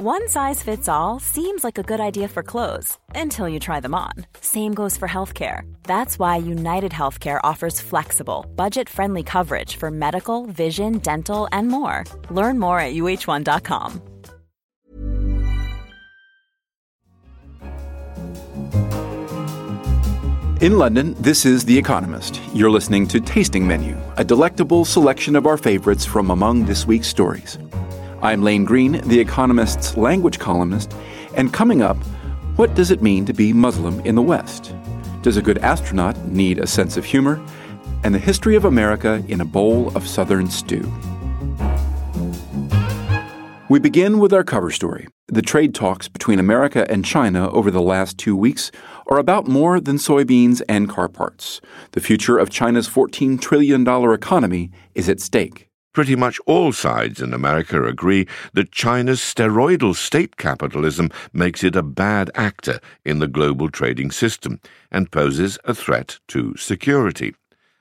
One size fits all seems like a good idea for clothes until you try them on. Same goes for healthcare. That's why United Healthcare offers flexible, budget friendly coverage for medical, vision, dental, and more. Learn more at uh1.com. In London, this is The Economist. You're listening to Tasting Menu, a delectable selection of our favorites from among this week's stories. I'm Lane Greene, The Economist's language columnist, and coming up, what does it mean to be Muslim in the West? Does a good astronaut need a sense of humor? And the history of America in a bowl of Southern stew. We begin with our cover story. The trade talks between America and China over the last two weeks are about more than soybeans and car parts. The future of China's $14 trillion economy is at stake. Pretty much all sides in America agree that China's steroidal state capitalism makes it a bad actor in the global trading system and poses a threat to security.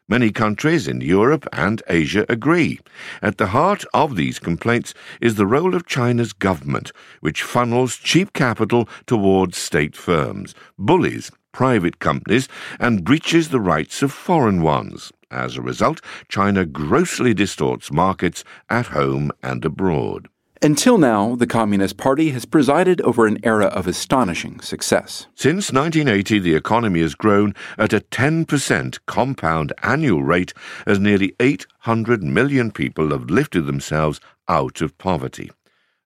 Many countries in Europe and Asia agree. At the heart of these complaints is the role of China's government, which funnels cheap capital towards state firms, bullies private companies, and breaches the rights of foreign ones. As a result, China grossly distorts markets at home and abroad. Until now, the Communist Party has presided over an era of astonishing success. Since 1980, the economy has grown at a 10% compound annual rate as nearly 800 million people have lifted themselves out of poverty.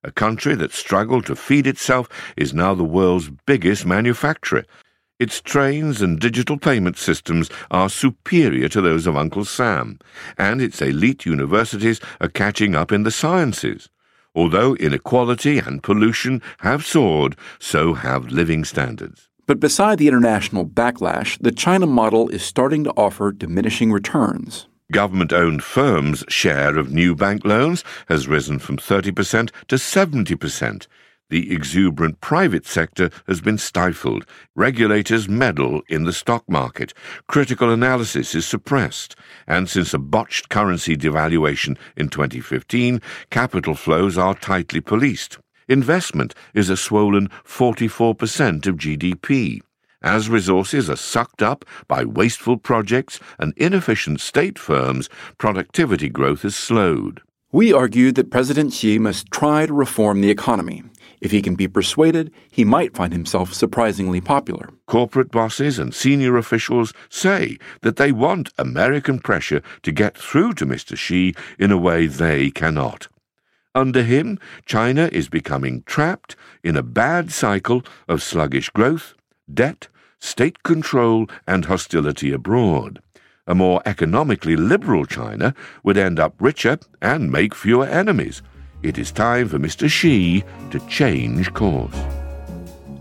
A country that struggled to feed itself is now the world's biggest manufacturer, its trains and digital payment systems are superior to those of Uncle Sam, and its elite universities are catching up in the sciences. Although inequality and pollution have soared, so have living standards. But beside the international backlash, the China model is starting to offer diminishing returns. Government owned firms' share of new bank loans has risen from 30% to 70%, the exuberant private sector has been stifled. Regulators meddle in the stock market. Critical analysis is suppressed. And since a botched currency devaluation in 2015, capital flows are tightly policed. Investment is a swollen 44% of GDP. As resources are sucked up by wasteful projects and inefficient state firms, productivity growth has slowed. We argued that President Xi must try to reform the economy. If he can be persuaded, he might find himself surprisingly popular. Corporate bosses and senior officials say that they want American pressure to get through to Mr. Xi in a way they cannot. Under him, China is becoming trapped in a bad cycle of sluggish growth, debt, state control, and hostility abroad. A more economically liberal China would end up richer and make fewer enemies it is time for Mr. Xi to change course.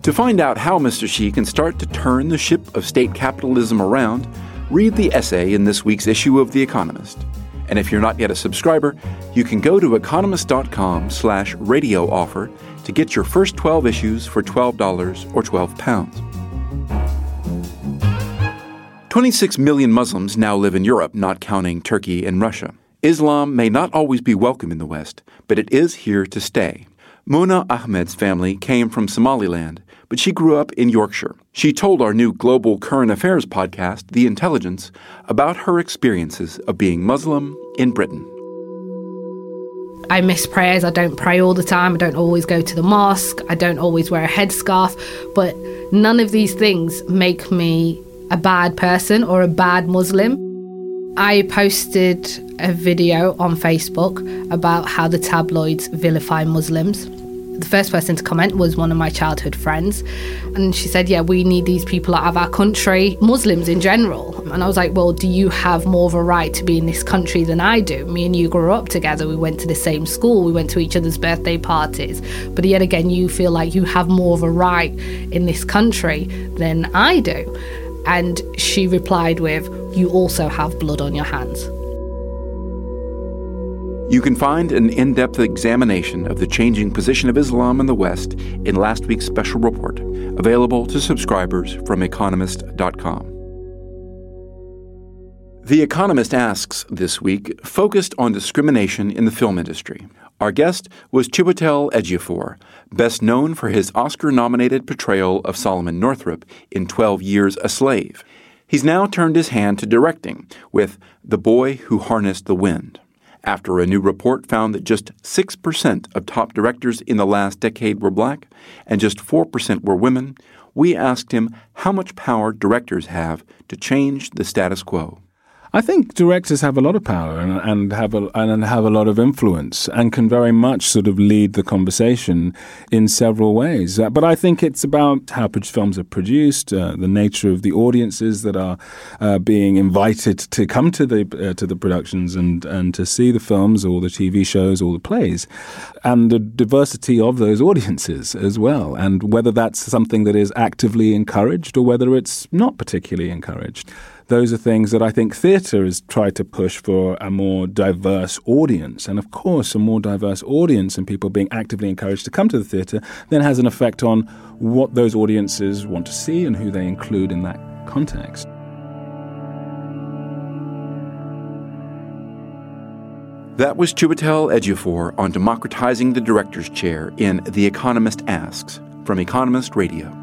To find out how Mr. Xi can start to turn the ship of state capitalism around, read the essay in this week's issue of The Economist. And if you're not yet a subscriber, you can go to economist.com slash radio offer to get your first 12 issues for $12 or 12 pounds. 26 million Muslims now live in Europe, not counting Turkey and Russia. Islam may not always be welcome in the West, but it is here to stay. Muna Ahmed's family came from Somaliland, but she grew up in Yorkshire. She told our new Global Current Affairs podcast, The Intelligence, about her experiences of being Muslim in Britain. I miss prayers. I don't pray all the time. I don't always go to the mosque. I don't always wear a headscarf. But none of these things make me a bad person or a bad Muslim. I posted a video on Facebook about how the tabloids vilify Muslims. The first person to comment was one of my childhood friends. And she said, Yeah, we need these people out of our country, Muslims in general. And I was like, Well, do you have more of a right to be in this country than I do? Me and you grew up together. We went to the same school. We went to each other's birthday parties. But yet again, you feel like you have more of a right in this country than I do. And she replied with, You also have blood on your hands. You can find an in depth examination of the changing position of Islam in the West in last week's special report, available to subscribers from Economist.com. The Economist Asks this week focused on discrimination in the film industry. Our guest was Chiwetel Ejiofor, best known for his Oscar nominated portrayal of Solomon Northup in 12 Years a Slave. He's now turned his hand to directing with The Boy Who Harnessed the Wind. After a new report found that just 6% of top directors in the last decade were black and just 4% were women, we asked him how much power directors have to change the status quo. I think directors have a lot of power and, and, have a, and have a lot of influence and can very much sort of lead the conversation in several ways. Uh, but I think it's about how films are produced, uh, the nature of the audiences that are uh, being invited to come to the uh, to the productions and and to see the films or the TV shows or the plays, and the diversity of those audiences as well, and whether that's something that is actively encouraged or whether it's not particularly encouraged those are things that I think theatre has tried to push for a more diverse audience. And of course, a more diverse audience and people being actively encouraged to come to the theatre then has an effect on what those audiences want to see and who they include in that context. That was Chiwetel Ejiofor on democratizing the director's chair in The Economist Asks from Economist Radio.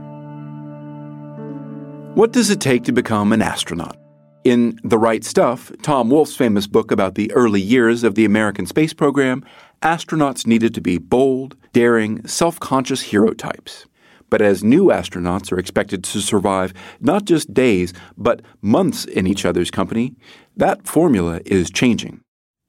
What does it take to become an astronaut? In The Right Stuff, Tom Wolfe's famous book about the early years of the American space program, astronauts needed to be bold, daring, self conscious hero types. But as new astronauts are expected to survive not just days, but months in each other's company, that formula is changing.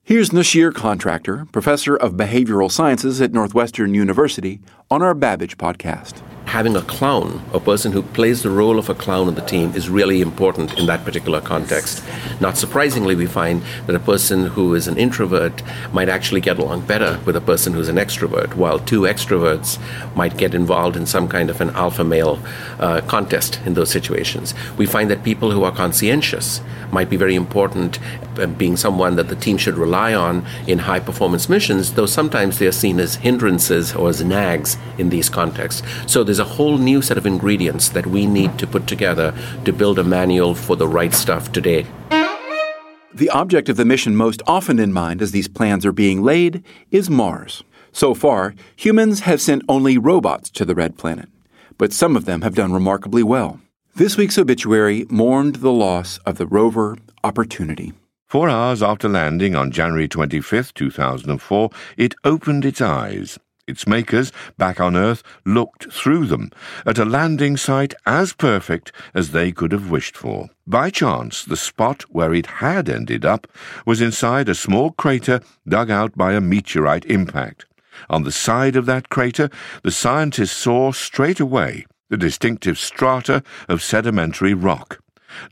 Here's Noshir Contractor, professor of behavioral sciences at Northwestern University, on our Babbage podcast having a clown, a person who plays the role of a clown on the team, is really important in that particular context. Not surprisingly, we find that a person who is an introvert might actually get along better with a person who's an extrovert, while two extroverts might get involved in some kind of an alpha male uh, contest in those situations. We find that people who are conscientious might be very important, uh, being someone that the team should rely on in high performance missions, though sometimes they are seen as hindrances or as nags in these contexts. So there's a whole new set of ingredients that we need to put together to build a manual for the right stuff today. The object of the mission most often in mind as these plans are being laid is Mars. So far, humans have sent only robots to the red planet, but some of them have done remarkably well. This week's obituary mourned the loss of the rover Opportunity. Four hours after landing on January 25, 2004, it opened its eyes. Its makers, back on Earth, looked through them at a landing site as perfect as they could have wished for. By chance, the spot where it had ended up was inside a small crater dug out by a meteorite impact. On the side of that crater, the scientists saw straight away the distinctive strata of sedimentary rock.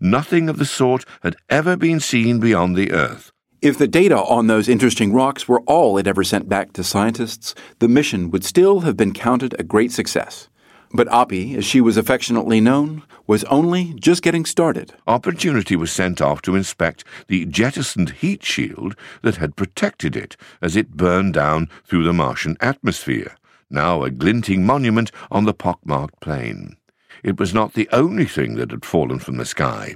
Nothing of the sort had ever been seen beyond the Earth. If the data on those interesting rocks were all it ever sent back to scientists, the mission would still have been counted a great success. But Oppie, as she was affectionately known, was only just getting started. Opportunity was sent off to inspect the jettisoned heat shield that had protected it as it burned down through the Martian atmosphere now a glinting monument on the pockmarked plain. It was not the only thing that had fallen from the sky.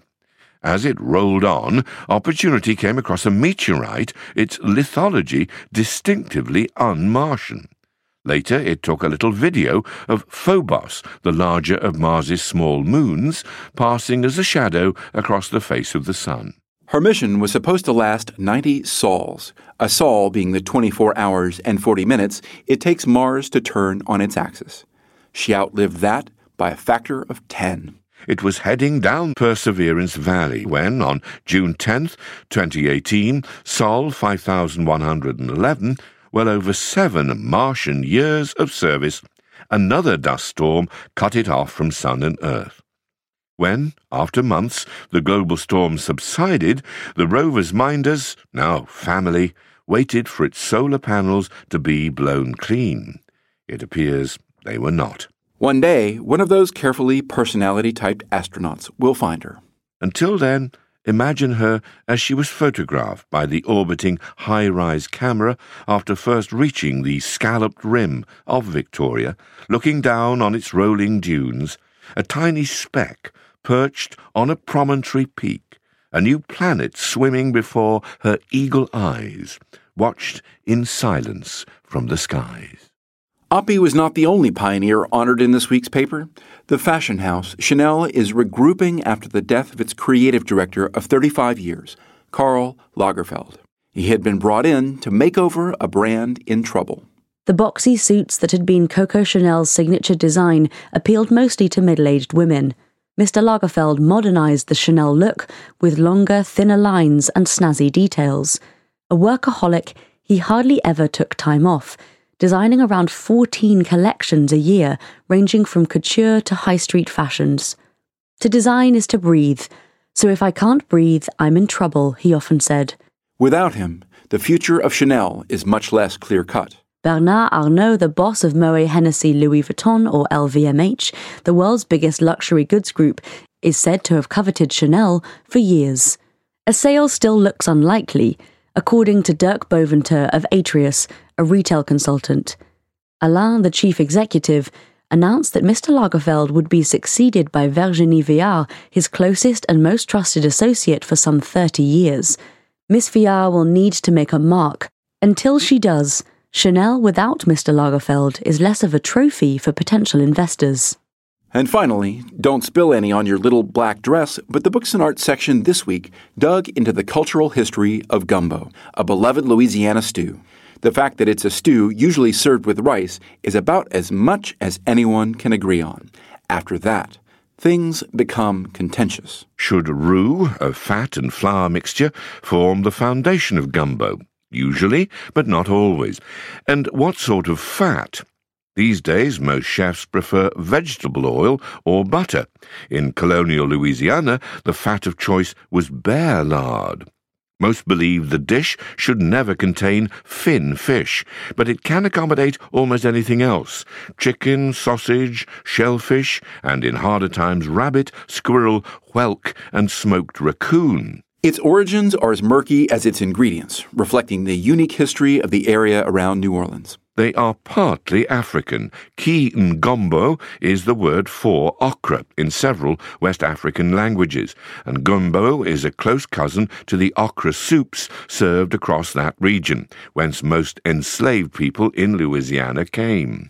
As it rolled on, Opportunity came across a meteorite, its lithology distinctively un Martian. Later, it took a little video of Phobos, the larger of Mars's small moons, passing as a shadow across the face of the sun. Her mission was supposed to last 90 sols, a sol being the 24 hours and 40 minutes it takes Mars to turn on its axis. She outlived that by a factor of 10. It was heading down Perseverance Valley when, on June 10, 2018, Sol 5111, well over seven Martian years of service, another dust storm cut it off from Sun and Earth. When, after months, the global storm subsided, the rover's minders, now family, waited for its solar panels to be blown clean. It appears they were not. One day, one of those carefully personality typed astronauts will find her. Until then, imagine her as she was photographed by the orbiting HiRISE camera after first reaching the scalloped rim of Victoria, looking down on its rolling dunes, a tiny speck perched on a promontory peak, a new planet swimming before her eagle eyes, watched in silence from the skies. Oppie was not the only pioneer honored in this week's paper. The fashion house, Chanel, is regrouping after the death of its creative director of 35 years, Karl Lagerfeld. He had been brought in to make over a brand in trouble. The boxy suits that had been Coco Chanel's signature design appealed mostly to middle aged women. Mr. Lagerfeld modernized the Chanel look with longer, thinner lines and snazzy details. A workaholic, he hardly ever took time off designing around 14 collections a year, ranging from couture to high street fashions. To design is to breathe, so if I can't breathe, I'm in trouble, he often said. Without him, the future of Chanel is much less clear cut. Bernard Arnault, the boss of Moet Hennessy Louis Vuitton or LVMH, the world's biggest luxury goods group, is said to have coveted Chanel for years. A sale still looks unlikely, according to Dirk Boventure of Atrius, a retail consultant. Alain, the chief executive, announced that Mr. Lagerfeld would be succeeded by Virginie Viard, his closest and most trusted associate for some 30 years. Miss Viard will need to make a mark. Until she does, Chanel without Mr. Lagerfeld is less of a trophy for potential investors. And finally, don't spill any on your little black dress, but the Books and Arts section this week dug into the cultural history of gumbo, a beloved Louisiana stew. The fact that it's a stew usually served with rice is about as much as anyone can agree on. After that, things become contentious. Should roux, a fat and flour mixture, form the foundation of gumbo? Usually, but not always. And what sort of fat? These days, most chefs prefer vegetable oil or butter. In colonial Louisiana, the fat of choice was bear lard. Most believe the dish should never contain fin fish, but it can accommodate almost anything else chicken, sausage, shellfish, and in harder times rabbit, squirrel, whelk, and smoked raccoon. Its origins are as murky as its ingredients, reflecting the unique history of the area around New Orleans. They are partly African. Ki ngombo is the word for okra in several West African languages, and gumbo is a close cousin to the okra soups served across that region, whence most enslaved people in Louisiana came.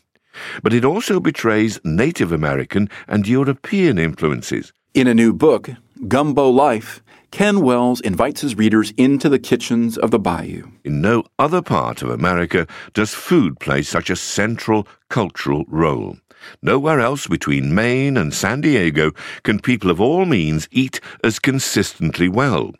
But it also betrays Native American and European influences. In a new book, Gumbo Life, Ken Wells invites his readers into the kitchens of the bayou. In no other part of America does food play such a central cultural role. Nowhere else between Maine and San Diego can people of all means eat as consistently well.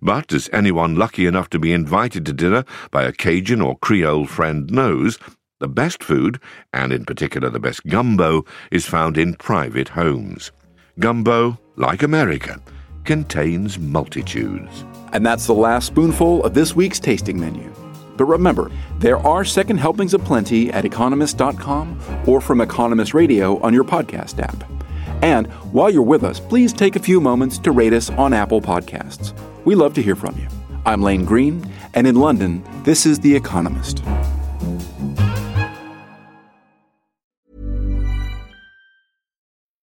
But as anyone lucky enough to be invited to dinner by a Cajun or Creole friend knows, the best food, and in particular the best gumbo, is found in private homes. Gumbo, like America, contains multitudes. And that's the last spoonful of this week's tasting menu. But remember, there are second helpings aplenty at economist.com or from Economist Radio on your podcast app. And while you're with us, please take a few moments to rate us on Apple Podcasts. We love to hear from you. I'm Lane Greene, and in London, this is The Economist.